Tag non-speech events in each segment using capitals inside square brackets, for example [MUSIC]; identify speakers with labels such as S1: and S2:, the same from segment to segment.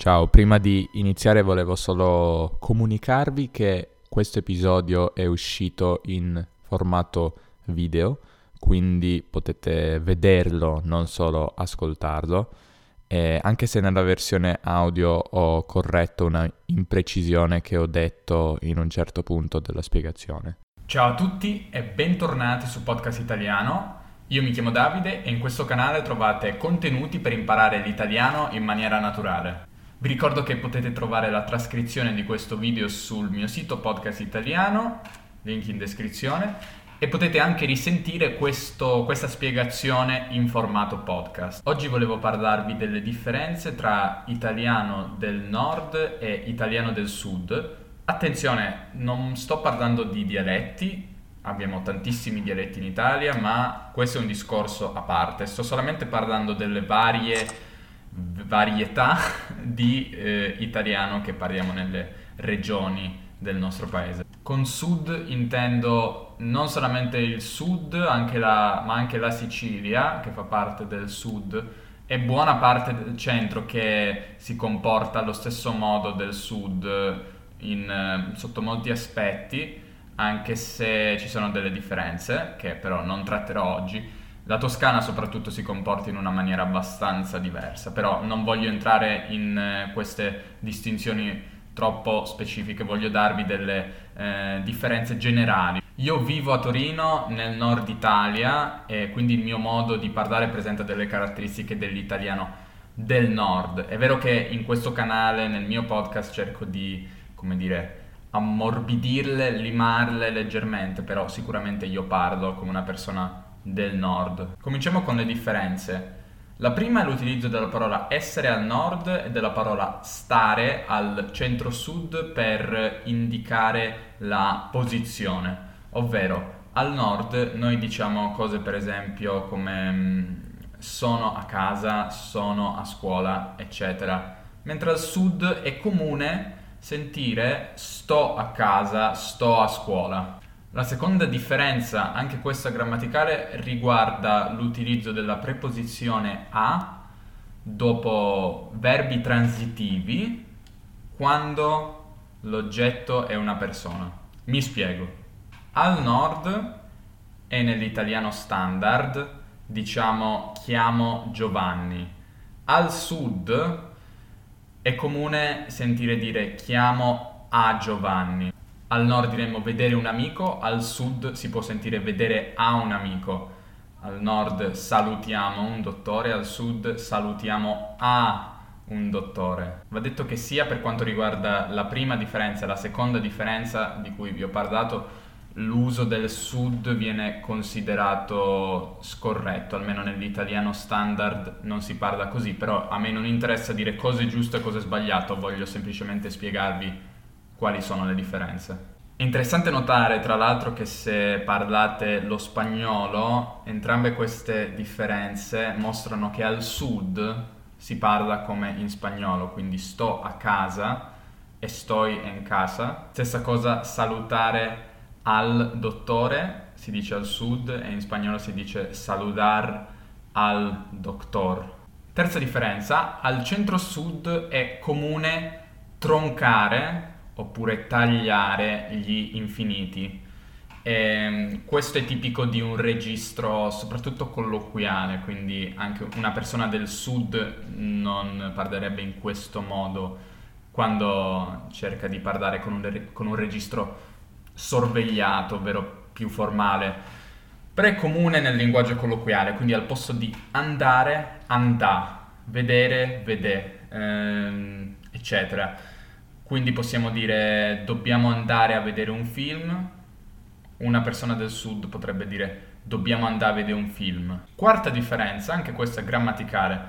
S1: Ciao, prima di iniziare volevo solo comunicarvi che questo episodio è uscito in formato video, quindi potete vederlo, non solo ascoltarlo. E anche se nella versione audio ho corretto una imprecisione che ho detto in un certo punto della spiegazione.
S2: Ciao a tutti e bentornati su Podcast Italiano. Io mi chiamo Davide e in questo canale trovate contenuti per imparare l'italiano in maniera naturale. Vi ricordo che potete trovare la trascrizione di questo video sul mio sito Podcast Italiano, link in descrizione, e potete anche risentire questo, questa spiegazione in formato podcast. Oggi volevo parlarvi delle differenze tra italiano del nord e italiano del sud. Attenzione, non sto parlando di dialetti, abbiamo tantissimi dialetti in Italia, ma questo è un discorso a parte. Sto solamente parlando delle varie varietà [LAUGHS] di eh, italiano che parliamo nelle regioni del nostro paese. Con sud intendo non solamente il sud, anche la, ma anche la Sicilia, che fa parte del sud, e buona parte del centro che si comporta allo stesso modo del sud in, eh, sotto molti aspetti, anche se ci sono delle differenze, che però non tratterò oggi la Toscana soprattutto si comporta in una maniera abbastanza diversa, però non voglio entrare in eh, queste distinzioni troppo specifiche, voglio darvi delle eh, differenze generali. Io vivo a Torino nel nord Italia e quindi il mio modo di parlare presenta delle caratteristiche dell'italiano del nord. È vero che in questo canale, nel mio podcast, cerco di, come dire, ammorbidirle, limarle leggermente, però sicuramente io parlo come una persona del nord. Cominciamo con le differenze. La prima è l'utilizzo della parola essere al nord e della parola stare al centro-sud per indicare la posizione, ovvero al nord noi diciamo cose per esempio come mm, sono a casa, sono a scuola, eccetera, mentre al sud è comune sentire sto a casa, sto a scuola. La seconda differenza, anche questa grammaticale, riguarda l'utilizzo della preposizione a dopo verbi transitivi quando l'oggetto è una persona. Mi spiego. Al nord e nell'italiano standard diciamo chiamo Giovanni. Al sud è comune sentire dire chiamo a Giovanni. Al nord diremmo vedere un amico, al sud si può sentire vedere a un amico. Al nord salutiamo un dottore, al sud salutiamo a un dottore. Va detto che sia per quanto riguarda la prima differenza e la seconda differenza di cui vi ho parlato, l'uso del sud viene considerato scorretto, almeno nell'italiano standard non si parla così, però a me non interessa dire cosa è giusto e cosa è sbagliato, voglio semplicemente spiegarvi quali sono le differenze. È interessante notare tra l'altro che se parlate lo spagnolo, entrambe queste differenze mostrano che al sud si parla come in spagnolo, quindi sto a casa e sto in casa. Stessa cosa salutare al dottore, si dice al sud e in spagnolo si dice saludar al doctor. Terza differenza, al centro-sud è comune troncare oppure tagliare gli infiniti. E ehm, questo è tipico di un registro soprattutto colloquiale, quindi anche una persona del sud non parlerebbe in questo modo quando cerca di parlare con un, con un registro sorvegliato, ovvero più formale. Però è comune nel linguaggio colloquiale, quindi al posto di andare, andà, vedere, vedè, ehm, eccetera quindi possiamo dire dobbiamo andare a vedere un film, una persona del sud potrebbe dire dobbiamo andare a vedere un film. Quarta differenza, anche questa grammaticale.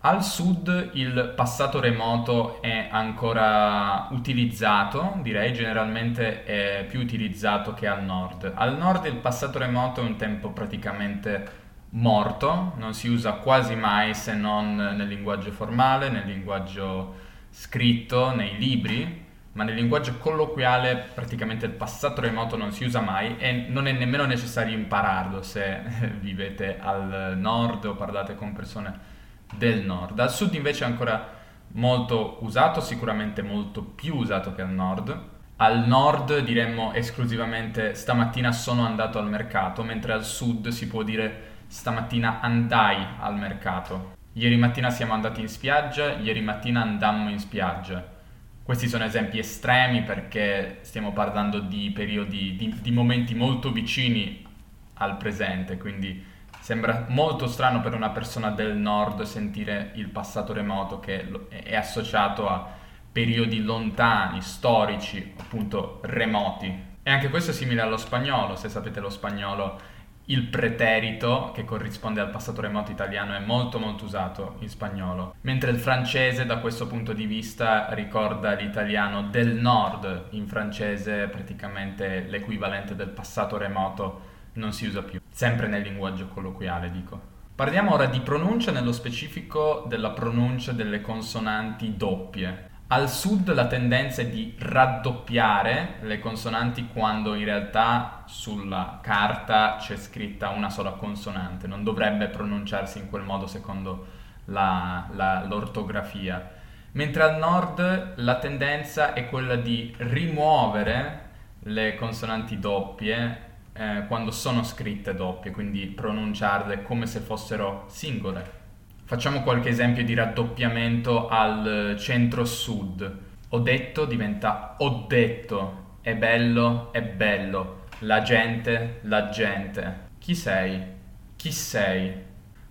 S2: Al sud il passato remoto è ancora utilizzato, direi generalmente è più utilizzato che al nord. Al nord il passato remoto è un tempo praticamente morto, non si usa quasi mai se non nel linguaggio formale, nel linguaggio scritto nei libri, ma nel linguaggio colloquiale praticamente il passato remoto non si usa mai e non è nemmeno necessario impararlo se [LAUGHS] vivete al nord o parlate con persone del nord. Al sud invece è ancora molto usato, sicuramente molto più usato che al nord. Al nord diremmo esclusivamente stamattina sono andato al mercato, mentre al sud si può dire stamattina andai al mercato. Ieri mattina siamo andati in spiaggia, ieri mattina andammo in spiaggia. Questi sono esempi estremi perché stiamo parlando di periodi, di, di momenti molto vicini al presente, quindi sembra molto strano per una persona del nord sentire il passato remoto che è associato a periodi lontani, storici, appunto remoti. E anche questo è simile allo spagnolo, se sapete lo spagnolo il preterito, che corrisponde al passato remoto italiano, è molto molto usato in spagnolo, mentre il francese da questo punto di vista ricorda l'italiano del nord, in francese praticamente l'equivalente del passato remoto non si usa più, sempre nel linguaggio colloquiale dico. Parliamo ora di pronuncia, nello specifico della pronuncia delle consonanti doppie. Al sud la tendenza è di raddoppiare le consonanti quando in realtà sulla carta c'è scritta una sola consonante, non dovrebbe pronunciarsi in quel modo secondo la, la, l'ortografia. Mentre al nord la tendenza è quella di rimuovere le consonanti doppie eh, quando sono scritte doppie, quindi pronunciarle come se fossero singole. Facciamo qualche esempio di raddoppiamento al centro-sud. Ho detto diventa ho detto, è bello, è bello, la gente, la gente. Chi sei? Chi sei?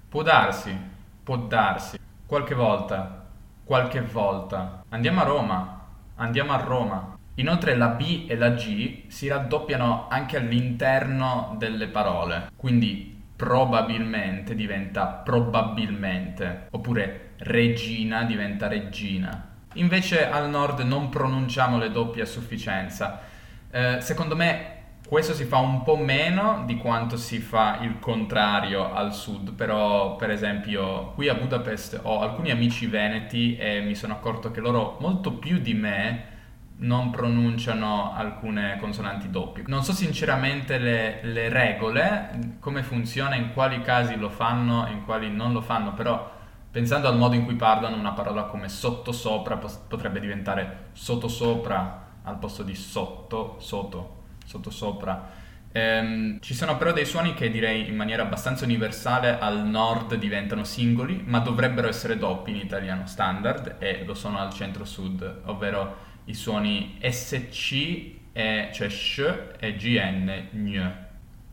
S2: Può darsi, può darsi. Qualche volta, qualche volta. Andiamo a Roma, andiamo a Roma. Inoltre la B e la G si raddoppiano anche all'interno delle parole, quindi probabilmente diventa probabilmente, oppure regina diventa regina. Invece al nord non pronunciamo le doppie a sufficienza. Eh, secondo me questo si fa un po' meno di quanto si fa il contrario al sud, però per esempio qui a Budapest ho alcuni amici veneti e mi sono accorto che loro molto più di me non pronunciano alcune consonanti doppie. Non so sinceramente le, le, regole, come funziona, in quali casi lo fanno e in quali non lo fanno, però pensando al modo in cui parlano una parola come sottosopra potrebbe diventare sottosopra al posto di sotto, sotto, sottosopra. Ehm, ci sono però dei suoni che direi in maniera abbastanza universale al nord diventano singoli, ma dovrebbero essere doppi in italiano standard e lo sono al centro-sud, ovvero i suoni SC, e, cioè SH e GN, gn.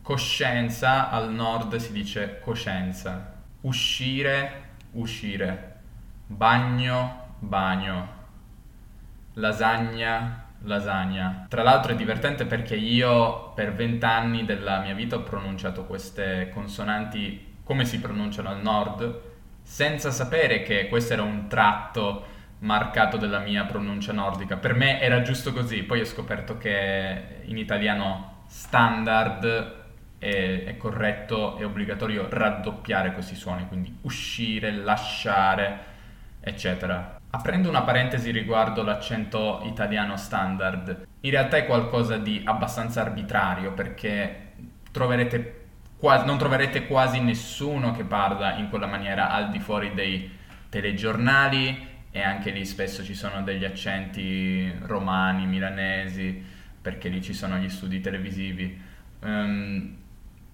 S2: Coscienza al nord si dice coscienza. Uscire, uscire. Bagno, bagno. Lasagna, lasagna. Tra l'altro è divertente perché io per vent'anni della mia vita ho pronunciato queste consonanti come si pronunciano al nord, senza sapere che questo era un tratto marcato della mia pronuncia nordica. Per me era giusto così, poi ho scoperto che in italiano standard è, è corretto, è obbligatorio raddoppiare questi suoni, quindi uscire, lasciare, eccetera. Aprendo una parentesi riguardo l'accento italiano standard, in realtà è qualcosa di abbastanza arbitrario perché troverete quasi, non troverete quasi nessuno che parla in quella maniera al di fuori dei telegiornali, e anche lì spesso ci sono degli accenti romani, milanesi, perché lì ci sono gli studi televisivi. Um,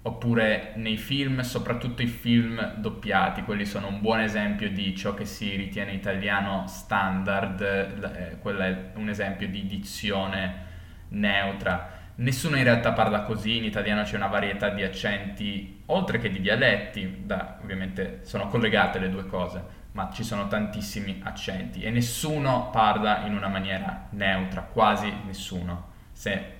S2: oppure nei film, soprattutto i film doppiati, quelli sono un buon esempio di ciò che si ritiene italiano standard, eh, quello è un esempio di dizione neutra. Nessuno in realtà parla così, in italiano c'è una varietà di accenti, oltre che di dialetti, da, ovviamente sono collegate le due cose ma ci sono tantissimi accenti e nessuno parla in una maniera neutra, quasi nessuno, se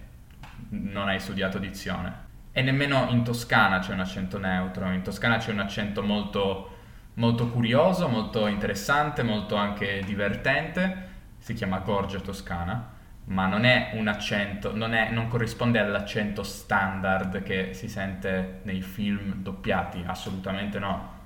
S2: non hai studiato dizione. E nemmeno in Toscana c'è un accento neutro, in Toscana c'è un accento molto, molto curioso, molto interessante, molto anche divertente, si chiama Gorgia Toscana, ma non è un accento, non, è, non corrisponde all'accento standard che si sente nei film doppiati, assolutamente no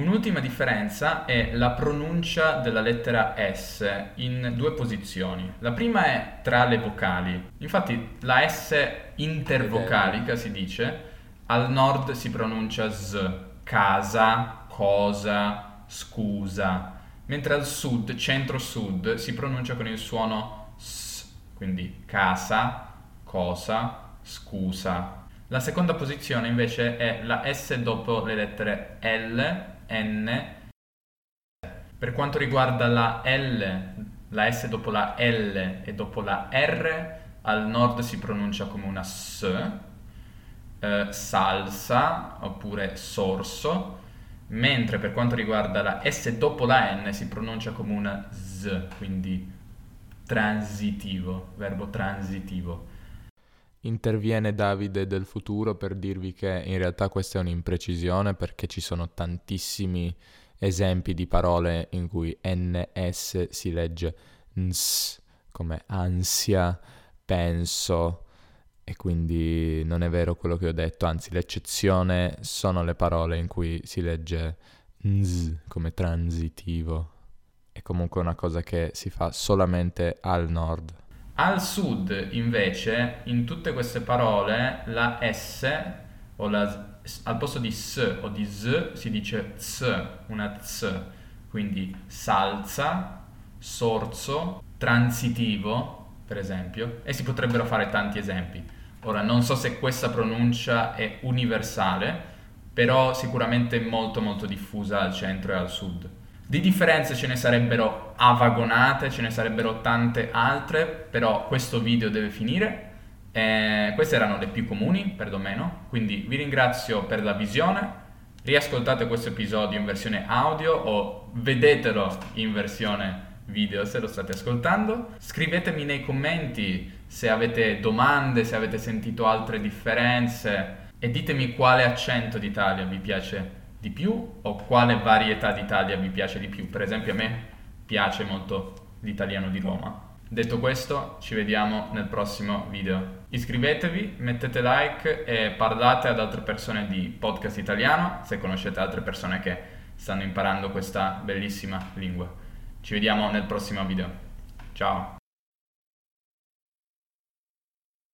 S2: Un'ultima differenza è la pronuncia della lettera S in due posizioni. La prima è tra le vocali. Infatti la S intervocalica si dice, al nord si pronuncia S, casa, cosa, scusa, mentre al sud, centro-sud, si pronuncia con il suono S, quindi casa, cosa, scusa. La seconda posizione invece è la S dopo le lettere L, N. Per quanto riguarda la L, la S dopo la L e dopo la R, al nord si pronuncia come una S, eh, salsa oppure sorso, mentre per quanto riguarda la S dopo la N si pronuncia come una Z, quindi transitivo, verbo transitivo.
S1: Interviene Davide del futuro per dirvi che in realtà questa è un'imprecisione perché ci sono tantissimi esempi di parole in cui NS si legge NS come ansia, penso, e quindi non è vero quello che ho detto, anzi l'eccezione sono le parole in cui si legge nz come transitivo. È comunque una cosa che si fa solamente al nord.
S2: Al sud, invece, in tutte queste parole la S o la, al posto di S o di Z si dice Z, una Z, quindi salza, sorzo, transitivo, per esempio, e si potrebbero fare tanti esempi. Ora, non so se questa pronuncia è universale, però sicuramente molto molto diffusa al centro e al sud. Di differenze ce ne sarebbero avagonate, ce ne sarebbero tante altre, però questo video deve finire. Eh, queste erano le più comuni, perlomeno, quindi vi ringrazio per la visione. Riascoltate questo episodio in versione audio o vedetelo in versione video se lo state ascoltando. Scrivetemi nei commenti se avete domande, se avete sentito altre differenze e ditemi quale accento d'Italia vi piace di più o quale varietà d'Italia vi piace di più. Per esempio a me piace molto l'italiano di Roma. Detto questo, ci vediamo nel prossimo video. Iscrivetevi, mettete like e parlate ad altre persone di podcast italiano se conoscete altre persone che stanno imparando questa bellissima lingua. Ci vediamo nel prossimo video. Ciao!